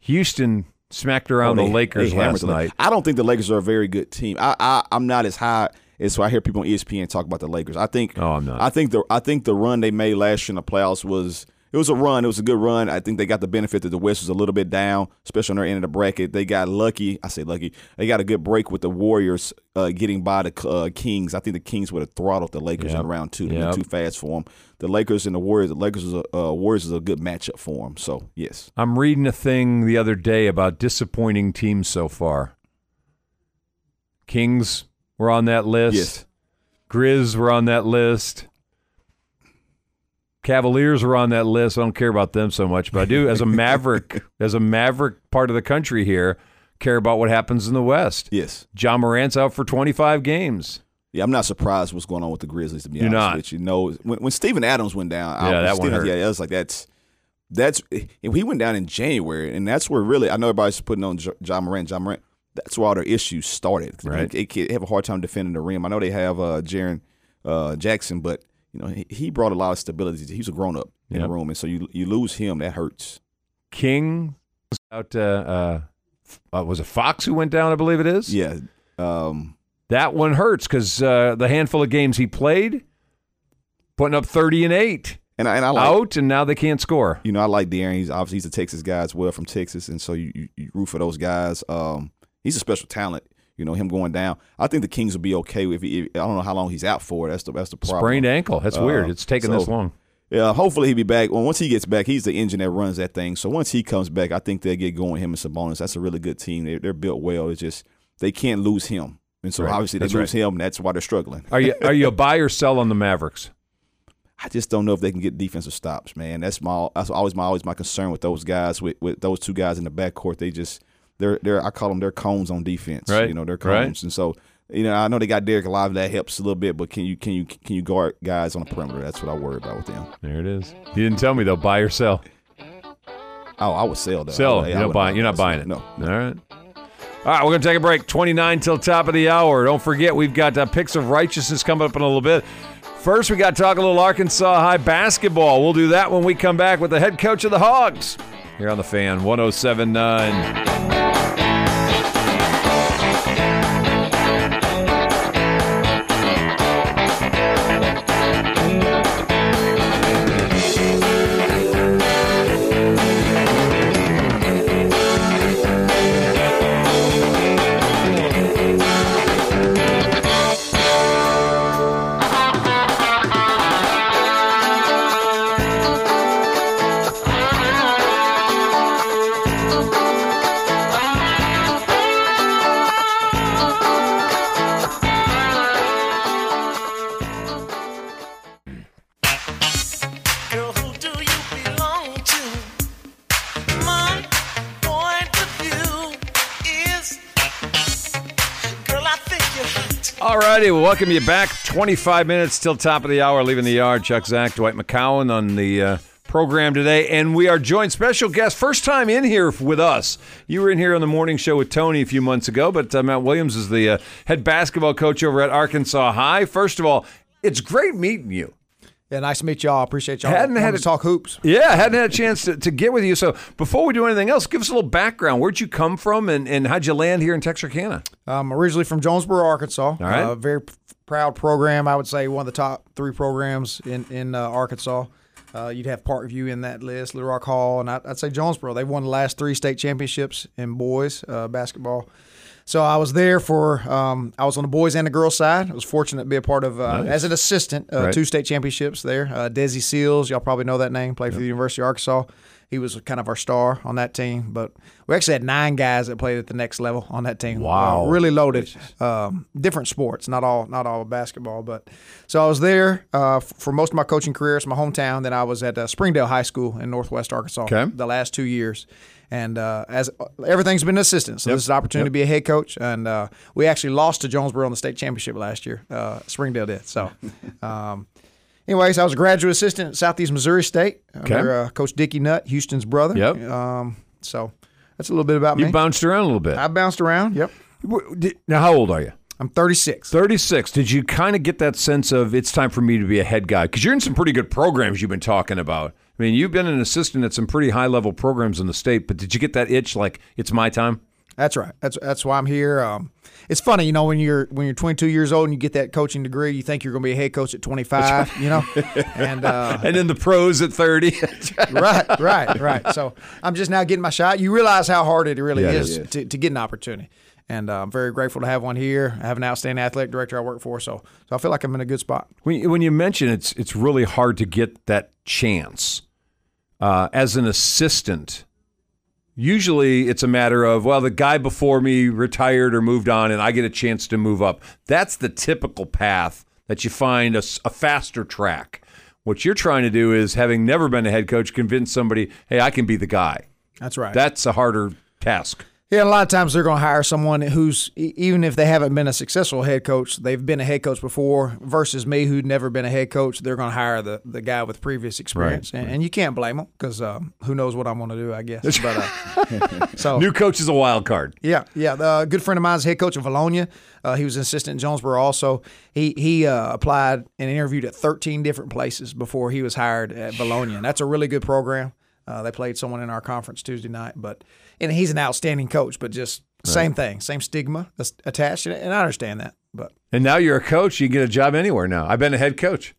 Houston smacked around oh, the Lakers last night. I don't think the Lakers are a very good team. I, I I'm not as high as I hear people on ESPN talk about the Lakers. I think Oh, I'm not. I think the I think the run they made last year in the playoffs was it was a run. It was a good run. I think they got the benefit that the West was a little bit down, especially on their end of the bracket. They got lucky. I say lucky. They got a good break with the Warriors uh, getting by the uh, Kings. I think the Kings would have throttled the Lakers Yep. in round two. They Yep. too fast for them. The Lakers and the Warriors. The Lakers was a uh, Warriors is a good matchup for them. So yes, I'm reading a thing the other day about disappointing teams so far. Kings were on that list. yes. Grizz were on that list. Cavaliers are on that list. I don't care about them so much, but I do as a Maverick, as a Maverick part of the country here, care about what happens in the West. Yes. Ja Morant's out for 25 games. Yeah, I'm not surprised what's going on with the Grizzlies. To be You're honest not. with you, know when when Steven Adams went down, I Yeah, was, that one hurt. yeah, I was like that's that's if he went down in January, and that's where really I know everybody's putting on Ja Morant. Ja Morant, that's where all their issues started. Right. they, they have a hard time defending the rim. I know they have uh, Jaren uh, Jackson, but you know he, he brought a lot of stability. He's a grown up in Yep. the room, and so you you lose him, that hurts. King was out. Uh, uh, uh, was it Fox who went down? I believe it is. Yeah, um, That one hurts because uh, the handful of games he played, putting up 30 and eight, and I, and I like out, and now they can't score. you know, I like De'Aaron. He's obviously he's a Texas guy as well from Texas, and so you, you, you root for those guys. Um, he's a special talent. You know, him going down. I think the Kings will be okay if, he, if I don't know how long he's out for. That's the that's the problem. Sprained ankle. That's Uh, weird. It's taking this long. Yeah, hopefully he'll be back. Well, once he gets back, he's the engine that runs that thing. So once he comes back, I think they'll get going. Him and Sabonis. That's a really good team. They, they're built well. It's just they can't lose him, and so Right. obviously they That's lose him. That's why they're struggling. Are you are you a buy or sell on the Mavericks? I just don't know if they can get defensive stops, man. That's my that's always my always my concern with those guys with, with those two guys in the backcourt. They just they're they're I call them their cones on defense. Right. You know, they're Right. cones. And so, you know, I know they got Dereck Lively that helps a little bit, but can you can you can you guard guys on the perimeter? That's what I worry about with them. There it is. You didn't tell me though. Buy or sell? Oh, I would sell that. Sell. I, You're not buying. buy You're not buying it. No. All right. All right, we're going to take a break. 29 till top of the hour. Don't forget, we've got uh, Picks of Righteousness coming up in a little bit. First, we got to talk a little Arkansas High basketball. We'll do that when we come back with the head coach of the Hogs here on the fan 1079. Welcome you back. 25 minutes till top of the hour, leaving the yard. Chuck Zach, Dwight McCown on the uh, program today. And we are joined, special guest, first time in here with us. You were in here on the morning show with Tony a few months ago, but uh, Matt Williams is the uh, head basketball coach over at Arkansas High. First of all, it's great meeting you. Yeah, nice to meet y'all. Appreciate y'all. Hadn't had to a- talk hoops. Yeah, hadn't had a chance to, to get with you. So before we do anything else, give us a little background. Where'd you come from and, and how'd you land here in Texarkana? I'm originally from Jonesboro, Arkansas. All right. Uh, very p- proud program. I would say one of the top three programs in in uh, Arkansas. Uh, you'd have Parkview in that list, Little Rock Hall, and I, I'd say Jonesboro. They've won the last three state championships in boys uh, basketball. So I was there for um, I was on the boys and the girls side. I was fortunate to be a part of uh, Nice. as an assistant uh, Right. two state championships there. Uh, Desi Sills, y'all probably know that name. Played for the University of Arkansas. He was kind of our star on that team. But we actually had nine guys that played at the next level on that team. Wow. Really loaded. Um, different sports, not all not all basketball. But so I was there uh, f- for most of my coaching career. It's my hometown. Then I was at uh, Springdale High School in Northwest Arkansas Okay. the last two years. And uh, as everything's been an assistant, so Yep. this is an opportunity to be a head coach. And uh, we actually lost to Jonesboro in the state championship last year. Uh, Springdale did. So, um, anyways, I was a graduate assistant at Southeast Missouri State under uh, Coach Dickey Nutt, Houston's brother. Yep. Um, so that's a little bit about You me. You bounced around a little bit. I bounced around. Yep. Now, how old are you? I'm 36. 36. Did you kind of get that sense of it's time for me to be a head guy? Because you're in some pretty good programs you've been talking about. I mean, you've been an assistant at some pretty high level programs in the state, but did you get that itch like it's my time? That's right. That's that's why I'm here. Um, it's funny, you know, when you're when you're 22 years old and you get that coaching degree, you think you're going to be a head coach at 25. You know, and uh, And then the pros at 30. right, right, right. So I'm just now getting my shot. You realize how hard it really Yeah, is to, to get an opportunity. And uh, I'm very grateful to have one here. I have an outstanding athletic director I work for, so so I feel like I'm in a good spot. when, you- when you mention it's, it's really hard to get that chance uh, as an assistant. Usually it's a matter of, well, the guy before me retired or moved on and I get a chance to move up. That's the typical path that you find a faster track. What you're trying to do is, having never been a head coach, convince somebody, hey, I can be the guy. That's right. That's a harder task. Yeah, a lot of times they're going to hire someone who's even if they haven't been a successful head coach, they've been a head coach before. Versus me, who'd never been a head coach, they're going to hire the, the guy with previous experience, and, and you can't blame them because um, who knows what I'm going to do, I guess. But uh, so New coach is a wild card. Yeah, yeah. The a good friend of mine is head coach of Vilonia. Uh, he was an assistant in Jonesboro. Also, he he uh, applied and interviewed at 13 different places before he was hired at Vilonia. And that's a really good program. Uh, they played someone in our conference Tuesday night, but and he's an outstanding coach. But just same thing, same stigma that's attached, and and I understand that. But And now you're a coach, you can get a job anywhere now. I've been a head coach.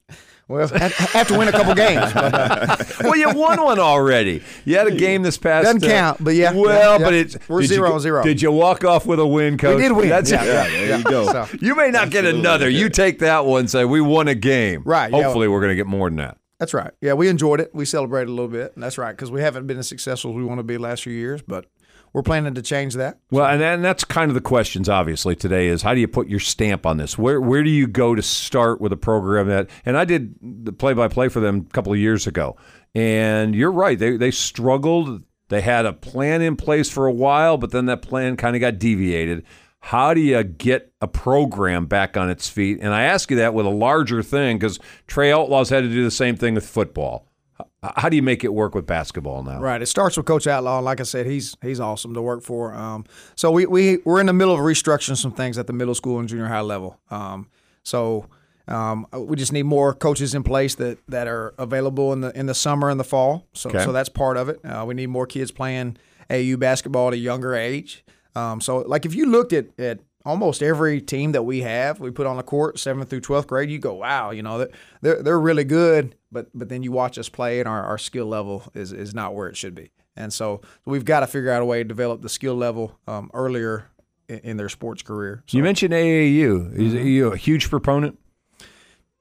well, have, have to win a couple games. But, uh, well, you won one already. You had a game this past. Doesn't uh, count, but yeah, Well, yeah, but it's We're did you zero on zero. Did you walk off with a win, coach? we did win. That's yeah, it. Yeah, there you go. So, You may not get another. You take that one. and Say we won a game. Right, yeah. Hopefully, we're going to get more than that. That's right. Yeah, we enjoyed it. We celebrated a little bit. That's right because we haven't been as successful as we want to be last few years, but we're planning to change that. Well, and, and that's kind of the questions. Obviously, today is how do you put your stamp on this? Where where do you go to start with a program that? And I did the play by play for them a couple of years ago, and you're right. They they struggled. They had a plan in place for a while, but then that plan kind of got deviated. How do you get a program back on its feet? And I ask you that with a larger thing because Trey Outlaws had to do the same thing with football. How do you make it work with basketball now? Right. It starts with Coach Outlaw. Like I said, he's he's awesome to work for. Um, so we we we're in the middle of restructuring some things at the middle school and junior high level. Um, so um, we just need more coaches in place that, that are available in the in the summer and the fall. So Okay. so that's part of it. Uh, we need more kids playing AAU basketball at a younger age. Um, so like if you looked at at almost every team that we have, we put on the court, seventh through twelfth grade, you go, wow, you know, they're they're, really good. But but then you watch us play, and our, our skill level is is not where it should be. And so we've got to figure out a way to develop the skill level um, earlier in, in their sports career. So, You mentioned AAU. Is Mm-hmm. you a huge proponent?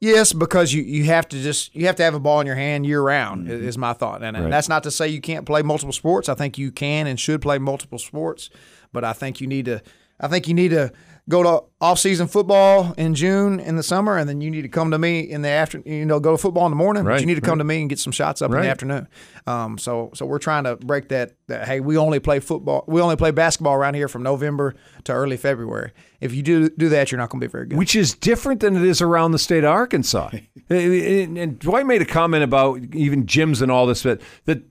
Yes, because you, you have to just you have to have a ball in your hand year round i- is my thought, and, and that's not to say you can't play multiple sports. I think you can and should play multiple sports, but I think you need to I think you need to go to off season football in June in the summer, and then you need to come to me in the after you know go to football in the morning. but Right, you need to come to me and get some shots up in the afternoon. Um, so so we're trying to break that, that. Hey, we only play football. We only play basketball around here from November to early February. If you do do that, you're not going to be very good. which is different than it is around the state of Arkansas. and, and Dwight made a comment about even gyms and all this, but that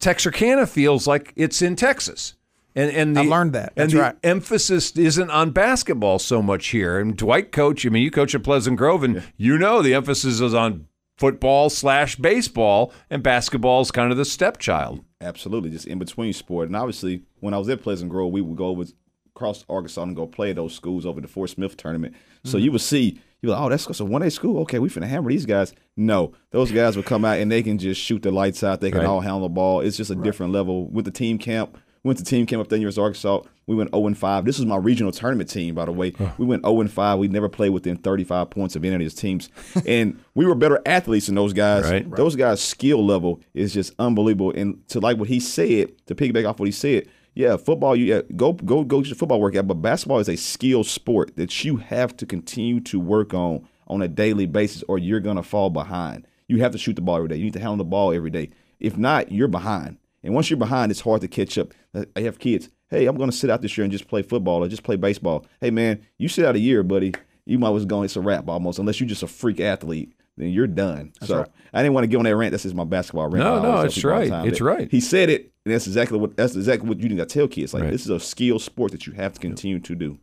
Texarkana feels like it's in Texas. And, and the, I learned that. and That's the right. emphasis isn't on basketball so much here. And Dwight coach, I mean, you coach at Pleasant Grove, and you know the emphasis is on football slash baseball, and basketball is kind of the stepchild. Absolutely, just in between sport. And obviously, when I was at Pleasant Grove, we would go over across Arkansas and go play those schools over the Fort Smith tournament. So Mm-hmm. you would see, you're like, oh, that's, a one A school. Okay, we finna hammer these guys. No, those guys would come out and they can just shoot the lights out. They can Right. all handle the ball. It's just a different level with the team camp. We went to team came up there in University Arkansas. We went 0 and 5. This was my regional tournament team, by the way. We went 0 and 5. We never played within 35 points of any of these teams, and we were better athletes than those guys. Right. Those guys' skill level is just unbelievable. And to like what he said, to piggyback off what he said, yeah, football. You yeah, go go go to your football workout, but basketball is a skill sport that you have to continue to work on on a daily basis, or you're gonna fall behind. You have to shoot the ball every day. You need to handle the ball every day. If not, you're behind. And once you're behind, it's hard to catch up. Uh, I have kids. Hey, I'm going to sit out this year and just play football or just play baseball. Hey, man, you sit out a year, buddy. You might as well go. It's a wrap almost, unless you're just a freak athlete. Then you're done. so I didn't want to get on that rant. This is my basketball rant. No, no, it's people all the right. It's that right. He said it, and that's exactly what that's exactly what you need to tell kids. Like Right. this is a skill sport that you have to continue to do.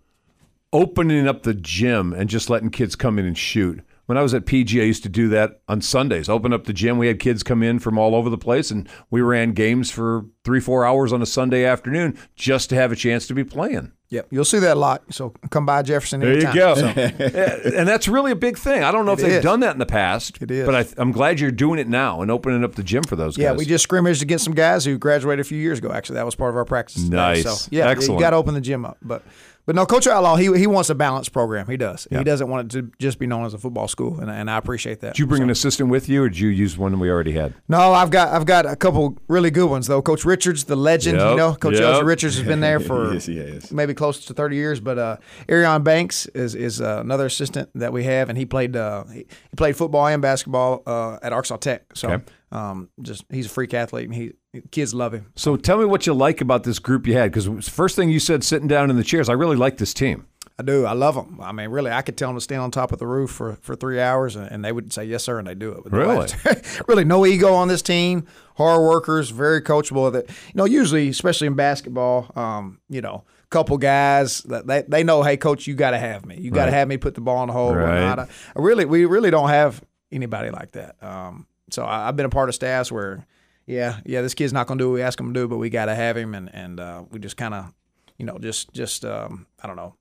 opening up the gym and just letting kids come in and shoot. When I was at PG, I used to do that on Sundays. Open up the gym. We had kids come in from all over the place, and we ran games for three, four hours on a Sunday afternoon just to have a chance to be playing. Yep, you'll see that a lot. So come by Jefferson There you go. So, and that's really a big thing. I don't know if It they've is. done that in the past, It is. but I, I'm glad you're doing it now and opening up the gym for those guys. yeah, guys. we just scrimmaged against some guys who graduated a few years ago. Actually, that was part of our practice. today. Nice. So yeah, Excellent. you got to open the gym up, but. But no, Coach Outlaw, he he wants a balanced program. He does. Yeah. He doesn't want it to just be known as a football school, and, and I appreciate that. Did you bring So- an assistant with you, or did you use one we already had? No, I've got I've got a couple really good ones though. Coach Richards, the legend, you know, Coach yep. Richards has been there for Yes, maybe close to thirty years. But uh, Arion Banks is is uh, another assistant that we have, and he played uh, he, he played football and basketball uh, at Arkansas Tech. So Okay. Um, just he's a freak athlete, and he kids love him. So tell me what you like about this group you had, because first thing you said sitting down in the chairs, I really like this team. I do. I love them. I mean, really, I could tell them to stand on top of the roof for, for three hours, and, and they would say yes, sir, and they do it. No Really? really, no ego on this team. Hard workers, very coachable. That you know, usually, especially in basketball, um, you know, couple guys that they, they know, hey, coach, you got to have me. You got to Right. have me put the ball in the hole. or Right. not. I, I really, we really don't have anybody like that. Um, so I, I've been a part of staffs where, yeah, yeah, this kid's not going to do what we ask him to do, but we got to have him, and and uh, we just kind of, you know, just just um, I don't know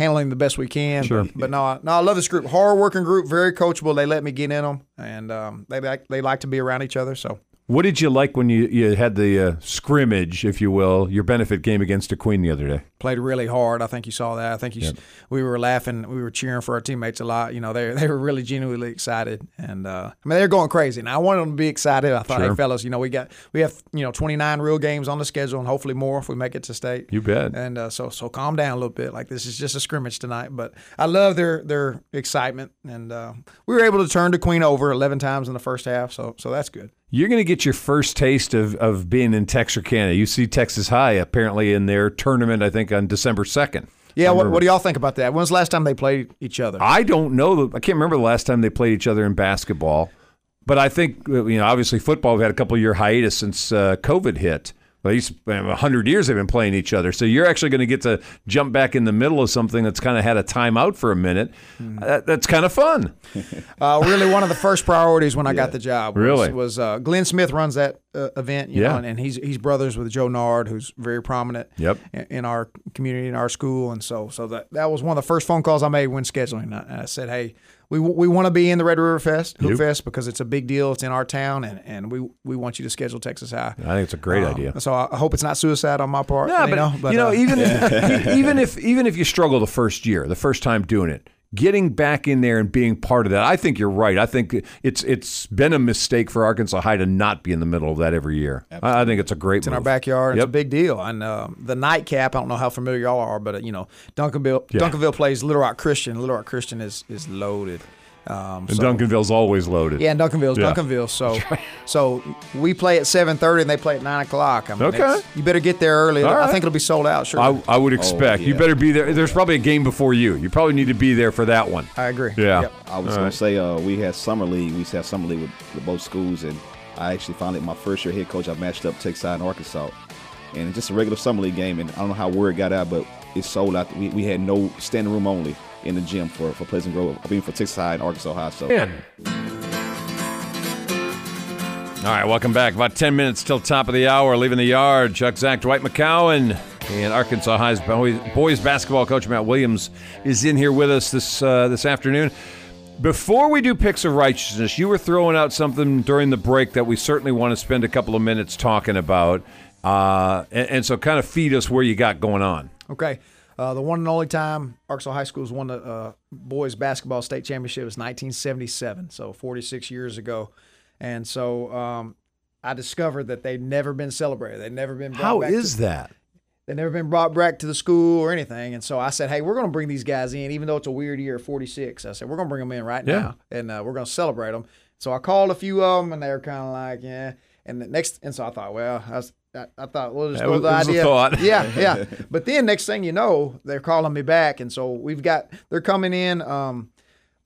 handling the best we can. Sure. But, but no, I, no, I love this group. Hard working group, very coachable. They let me get in them, and um, they like they like to be around each other. So What did you like when you, you had the uh, scrimmage, if you will, your benefit game against the Queen the other day? played really hard. I think you saw that. I think you, s we were laughing, we were cheering for our teammates a lot. You know, they they were really genuinely excited, and uh, I mean they're going crazy. And I wanted them to be excited. I thought, Sure. hey fellas, you know we got we have you know 29 real games on the schedule, and hopefully more if we make it to state. You bet. And uh, so so calm down a little bit. Like this is just a scrimmage tonight, but I love their their excitement, and uh, we were able to turn the Queen over 11 times in the first half. So so that's good. You're going to get your first taste of, of being in Texarkana. You see Texas High apparently in their tournament, I think, on December 2nd. Yeah, what, what do y'all think about that? When's the last time they played each other? I don't know. I can't remember the last time they played each other in basketball. But I think, you know, obviously football, we've had a couple year hiatus since uh, COVID hit. Well, these a hundred years they've been playing each other, so you're actually going to get to jump back in the middle of something that's kind of had a timeout for a minute. Hmm. That, that's kind of fun. Uh, really, one of the first priorities when I got the job was, Really? was uh, Glenn Smith runs that uh, event, you Yeah. know, and, and he's he's brothers with Joe Nard, who's very prominent Yep. in, in our community, in our school, and so so that that was one of the first phone calls I made when scheduling. And I said, hey. We, we want to be in the Red River Fest, Hoop Yep. Fest, because it's a big deal. It's in our town, and, and we we want you to schedule Texas High. I think it's a great Um, idea. So I I hope it's not suicide on my part. Yeah, you but, know, but you know, uh, even even if even if you struggle the first year, the first time doing it, getting back in there and being part of that, I think you're right. I think it's it's been a mistake for Arkansas High to not be in the middle of that every year. I, I think it's a great It's in our move. backyard. It's a big deal. And um, the nightcap, I don't know how familiar y'all are, but uh, you know, Duncanville, Yeah. Duncanville plays Little Rock Christian. Little Rock Christian is is loaded. Um, And so- Duncanville's always loaded. Yeah, and Duncanville's Yeah. Duncanville. So, so we play at seven thirty, and they play at nine o'clock. I mean, Okay. You better get there early. All I think it'll be sold out. Sure. I, I would expect you yeah. better be there. There's probably a game before you. You probably need to be there for that one. I agree. Yeah. Yep. I was gonna say uh, we had summer league. We used to have summer league with, with both schools, and I actually finally my first year head coach. I matched up Texas High and Arkansas, and it's just a regular summer league game. And I don't know how word got out, but it sold out. We, we had no standing room only in the gym for for Pleasant Grove. I mean for Texas High and Arkansas High. So All right, welcome back. About 10 minutes till top of the hour. Leaving the yard. Chuck Zach, Dwight McCown, and Arkansas High's boys, boys basketball coach Matt Williams is in here with us this uh, this afternoon. Before we do picks of righteousness, you were throwing out something during the break that we certainly want to spend a couple of minutes talking about. Uh, and, and so, kind of feed us where you got going on. Okay. Uh, the one and only time Arkansas High School's won the uh, boys basketball state championship was 1977, so 46 years ago. And so um, I discovered that they'd never been celebrated. They'd never been brought How back is to, that? They'd never been brought back to the school or anything. And so I said, hey, we're going to bring these guys in, even though it's a weird year, 46. I said, we're going to bring them in right Yeah. now, and uh, we're going to celebrate them. So I called a few of them, and they were kind of like, yeah. And the next, and so I thought, well, I, was, I, I thought, well, just That go was- the it was a idea. thought. Yeah, yeah. But then next thing you know, they're calling me back, and so we've got they're coming in. Um,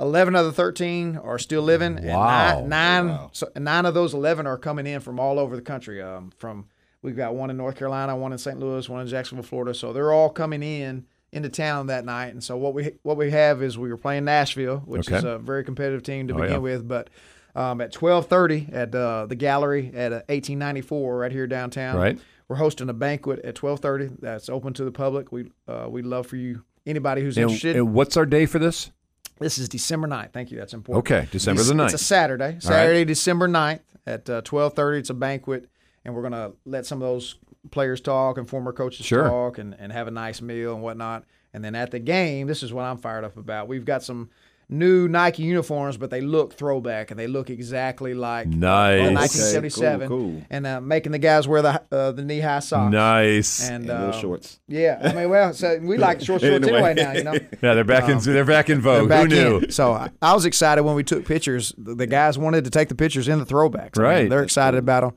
Eleven of the thirteen are still living, Wow. and nine, nine, so nine of those eleven are coming in from all over the country. Um, from we've got one in North Carolina, one in St. Louis, one in Jacksonville, Florida. So they're all coming in into town that night. And so what we what we have is we were playing Nashville, which Okay. is a very competitive team to Oh, begin yeah. with, but. Um, at twelve thirty at uh, the gallery at uh, eighteen ninety four right here downtown. Right. We're hosting a banquet at twelve thirty. That's open to the public. We uh, we'd love for you anybody who's And, interested. and what's our day for this? this is December 9th. Thank you. That's important. Okay, December the It's- 9th. It's a Saturday. Saturday, December 9th at uh, twelve thirty. It's a banquet, and we're gonna let some of those players talk and former coaches Sure. talk and, and have a nice meal and whatnot. And then at the game, this is what I'm fired up about. We've got some new Nike uniforms, but they look throwback and they look exactly like Nice. uh, Okay, 1977, cool, cool. and uh, making the guys wear the uh, the knee high socks. Nice. And, And little uh, shorts. Yeah, I mean, well, so we like short shorts Anyway. anyway now, you know. yeah, they're back in. They're back in um, vogue. back Who knew? in. So I, I was excited when we took pictures. The, the guys wanted to take the pictures in the throwbacks. I mean, Right. they're excited about them.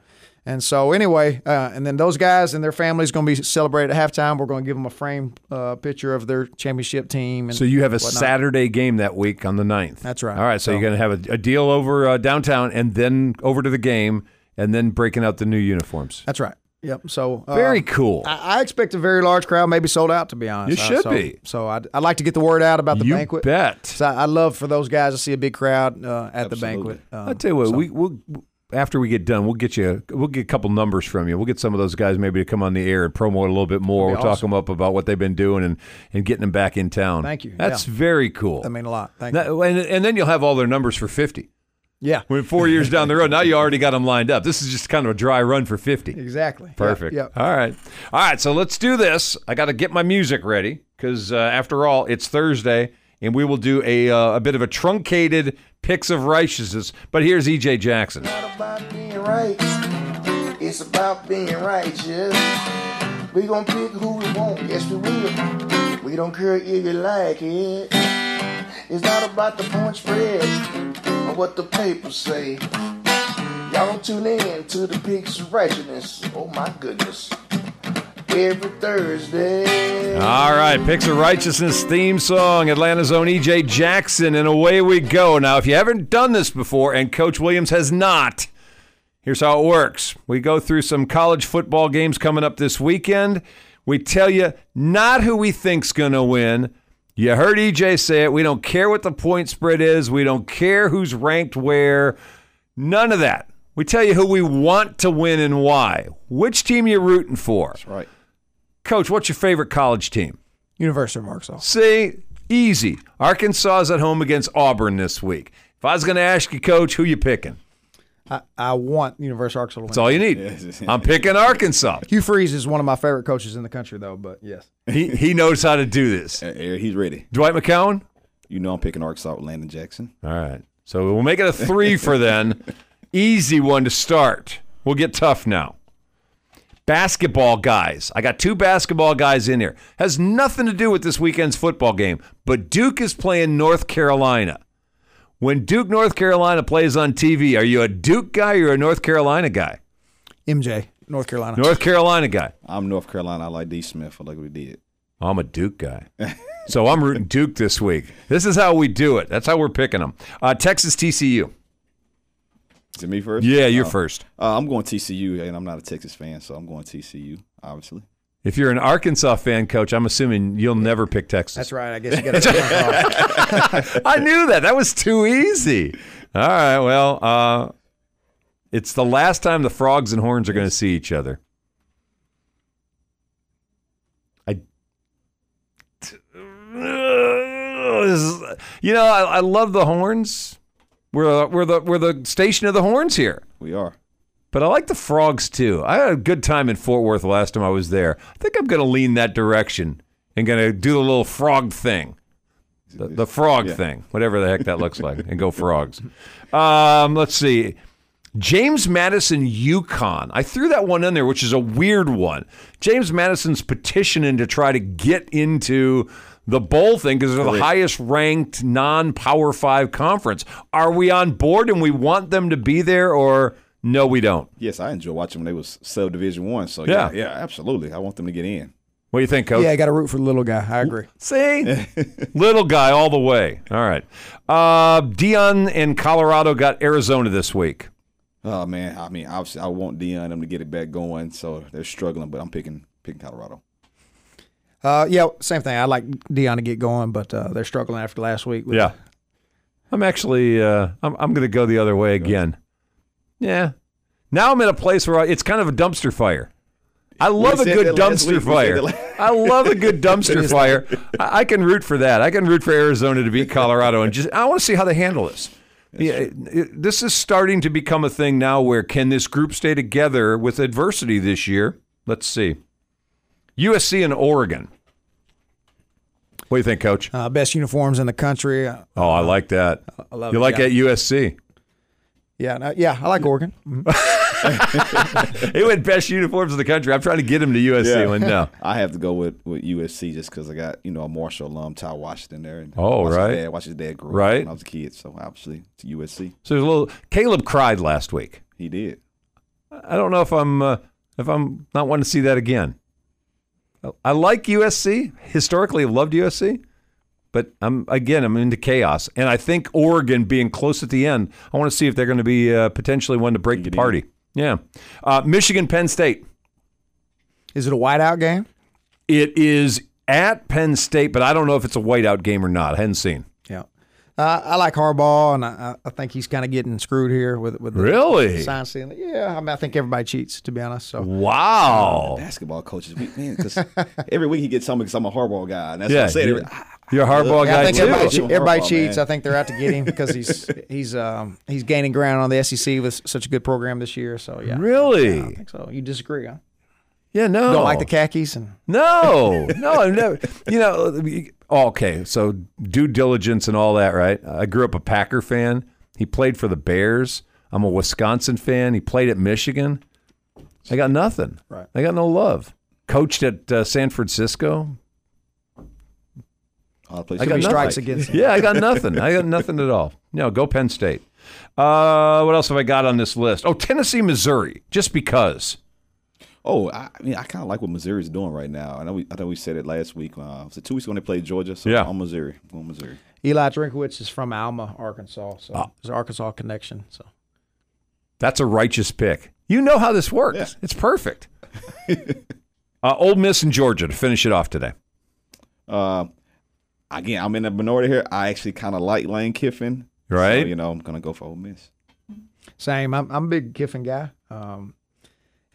And so anyway, uh, and then those guys and their families going to be celebrated at halftime. We're going to give them a framed uh, picture of their championship team. And So you have a whatnot. Saturday game that week on the 9th. That's right. All right, so, So- you're going to have a, a deal over uh, downtown and then over to the game and then breaking out the new uniforms. That's right. Yep. So uh, Very cool. I, I expect a very large crowd, maybe sold out. To be honest, It Uh, should so, be. So I'd, I'd like to get the word out about the you banquet. bet. So I, I'd love for those guys to see a big crowd uh, at the banquet. Um, I'll tell you what, so- we we'll after we get done, we'll get you we'll get a couple numbers from you. We'll get some of those guys maybe to come on the air and promote a little bit more. We'll That'd talk them up about what they've been doing and, and getting them back in town. Thank you. That's Yeah. very cool. that mean a lot. Thank That- you. and, and then you'll have all their numbers for 50. Yeah. When four years down the road, now you already got them lined up. This is just kind of a dry run for 50. Exactly. Perfect. Yep. All right. All right. So let's do this. I got to get my music ready because, uh, after all, it's Thursday and we will do a, uh, a bit of a truncated picks of righteousness. But here's EJ Jackson. not about being right. It's about being righteous. We gon' pick who we want, yes we will. We don't care if you like it. It's not about the point spread or what the papers say. Y'all tune in to the Picks of Righteousness. Oh my goodness. Every Thursday. All right. Picks of righteousness theme song, Atlanta's own EJ Jackson. And away we go. Now, if you haven't done this before and Coach Williams has not, Here's how it works. We go through some college football games coming up this weekend. We tell you not who we think's going to win. You heard EJ say it. We don't care what the point spread is. We don't care who's ranked where. None of that. We tell you who we want to win and why. Which team you're rooting for? That's right. Coach, what's your favorite college team? University of Arkansas. See, easy. Arkansas is at home against Auburn this week. If I was going to ask you, Coach, who you picking? I, I want University of Arkansas to win. That's all you need. I'm picking Arkansas. Hugh Freeze is one of my favorite coaches in the country, though. But yes, He he knows how to do this. Uh, he's ready. Dwight McCown. You know I'm picking Arkansas with Landon Jackson. All right. So we'll make it a three for then. Easy one to start. We'll get tough now. Basketball guys. I got two basketball guys in here. Has nothing to do with this weekend's football game, but Duke is playing North Carolina. When Duke North Carolina plays on TV, are you a Duke guy or a North Carolina guy? MJ, North Carolina. North Carolina guy. I'm North Carolina. I like D. Smith. I like what he did. I'm a Duke guy. so I'm rooting Duke this week. This is how we do it. That's how we're picking them. Uh, Texas TCU. Is it me first? Yeah, you're Uh, first. Uh, I'm going TCU, and I'm not a Texas fan, so I'm going TCU, obviously. If you're an Arkansas fan, coach, I'm assuming you'll never pick Texas. That's right. I guess you got to. Pick up. I knew that. That was too easy. All right. Well, uh, it's the last time the frogs and horns are going to see each other. I. You know, I, I love the horns. We're we're the we're the station of the horns here. We are. but I like the frogs too. I had a good time in Fort Worth last time I was there. I think I'm going to lean that direction and going to do the little frog thing. The, the frog Yeah. thing, whatever the heck that looks like, and go frogs. Um, let's see. James Madison, UConn. I threw that one in there, which is a weird one. James Madison's petitioning to try to get into the bowl thing because they're the highest ranked non Power Five conference. Are we on board and we want them to be there, or no, we don't? Yes, I enjoy watching when they was sub division one. So Yeah. yeah, yeah, absolutely. I want them to get in. What do you think, Coach? Yeah, I got to root for the little guy. I agree. See? Little guy all the way. All right. Uh, Deion in Colorado got Arizona this week. Oh man, I mean, obviously, I want Deion them to get it back going. So they're struggling, but I'm picking picking Colorado. Uh, yeah, same thing. I like Deion to get going, but uh, they're struggling after last week. with- Yeah. I'm actually, uh, I'm, I'm going to go the other way again. Yeah. Now I'm in a place where I, it's kind of a dumpster fire. I love a good dumpster week. We said fire. I love a good dumpster fire. I, I can root for that. I can root for Arizona to beat Colorado, and just I want to see how they handle this. Yeah, it- it- this is starting to become a thing now. Where can this group stay together with adversity this year? Let's see. USC and Oregon. What do you think, Coach? Uh, best uniforms in the country. Uh, Oh, I like that. I love You it, like yeah. at USC? yeah, no, yeah, I like Oregon. He went best uniforms in the country. I'm trying to get him to USC. Yeah. When no, I have to go with, with USC just because I got you know a Marshall alum, Ty Washington there. And Oh, watched right. His dad, watched his dad grow up Right. when I was a kid, so obviously it's USC. so there's a little. Caleb cried last week. He did. I don't know if I'm uh, if I'm not wanting to see that again. I like USC. Historically, I've loved USC, but I'm again I'm into chaos, and I think Oregon being close at the end. I want to see if they're going to be uh, potentially one to break the Get in. party. Yeah, uh, Michigan, Penn State. Is it a whiteout game? It is at Penn State, but I don't know if it's a whiteout game or not. I hadn't seen. Yeah. Uh, I like Harbaugh, and I, I think he's kind of getting screwed here with with the Really? sign stealing. Yeah, I mean, I think everybody cheats, to be honest. So Wow. Basketball coaches, we, man, because every week he gets something because I'm a Harbaugh guy, and that's Yeah, what I said. you're- Every- You're a Harbaugh yeah, I guy think too. everybody, che- Harbaugh, everybody cheats. man. I think they're out to get him because he's he's um, he's gaining ground on the SEC with such a good program this year. So yeah, Really? I think so. You disagree? Huh? Yeah, no. Don't like the khakis and No, no, I've never. You know, okay. So due diligence and all that, right? I grew up a Packer fan. He played for the Bears. I'm a Wisconsin fan. He played at Michigan. I got nothing. Right. I got no love. Coached at uh, San Francisco. all the places I got nothing. strikes against him. Yeah, I got nothing. I got nothing at all. No, go Penn State. Uh, what else have I got on this list? Oh, Tennessee, Missouri. Just because. Oh, I, I mean, I kind of like what Missouri's doing right now. I know we, I know we said it last week. Uh, was it two weeks ago when they played Georgia? So Yeah. I'm Missouri. I'm going Missouri. Eli Drinkwitz is from Alma, Arkansas. So Ah. there's an Arkansas connection. So That's a righteous pick. You know how this works. Yeah. It's perfect. uh, Ole Miss and Georgia to finish it off today. Uh, again, I'm in the minority here. I actually kind of like Lane Kiffin. Right. So, you know, I'm gonna go for Ole Miss. same. I'm I'm a big Kiffin guy. Um,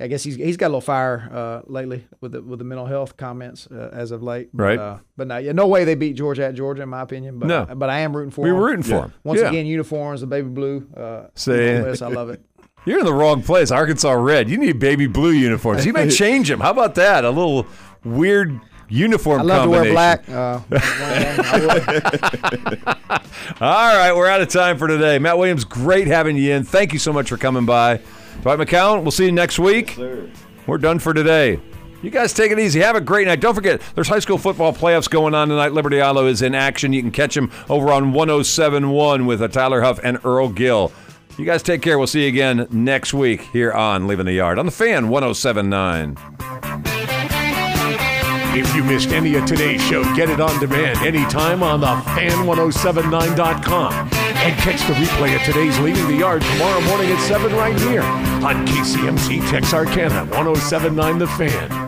I guess he's he's got a little fire uh, lately with the with the mental health comments uh, as of late. But, Right. Uh, but no, yeah, no way they beat Georgia at Georgia in my opinion. But No. but I am rooting for him. We them. were rooting for him. Once Yeah. again, uniforms, the baby blue. Uh, Say- Ole I love it. You're in the wrong place. Arkansas red. You need baby blue uniforms. You may change them. How about that? A little weird uniform I love to wear black. Uh, All right, we're out of time for today. Matt Williams, great having you in. Thank you so much for coming by. Dwight McCown, we'll see you next week. We're done for today. You guys take it easy. Have a great night. Don't forget, there's high school football playoffs going on tonight. Liberty Eylau is in action. You can catch them over on 1071 with uh, Tyler Huff and Earl Gill. You guys take care. We'll see you again next week here on Leaving the Yard on the Fan 1079. If you missed any of today's show, get it on demand anytime on the fan1079.com. And catch the replay of today's Leaving the Yard tomorrow morning at 7 right here on KCMC Texarkana 1079 The Fan.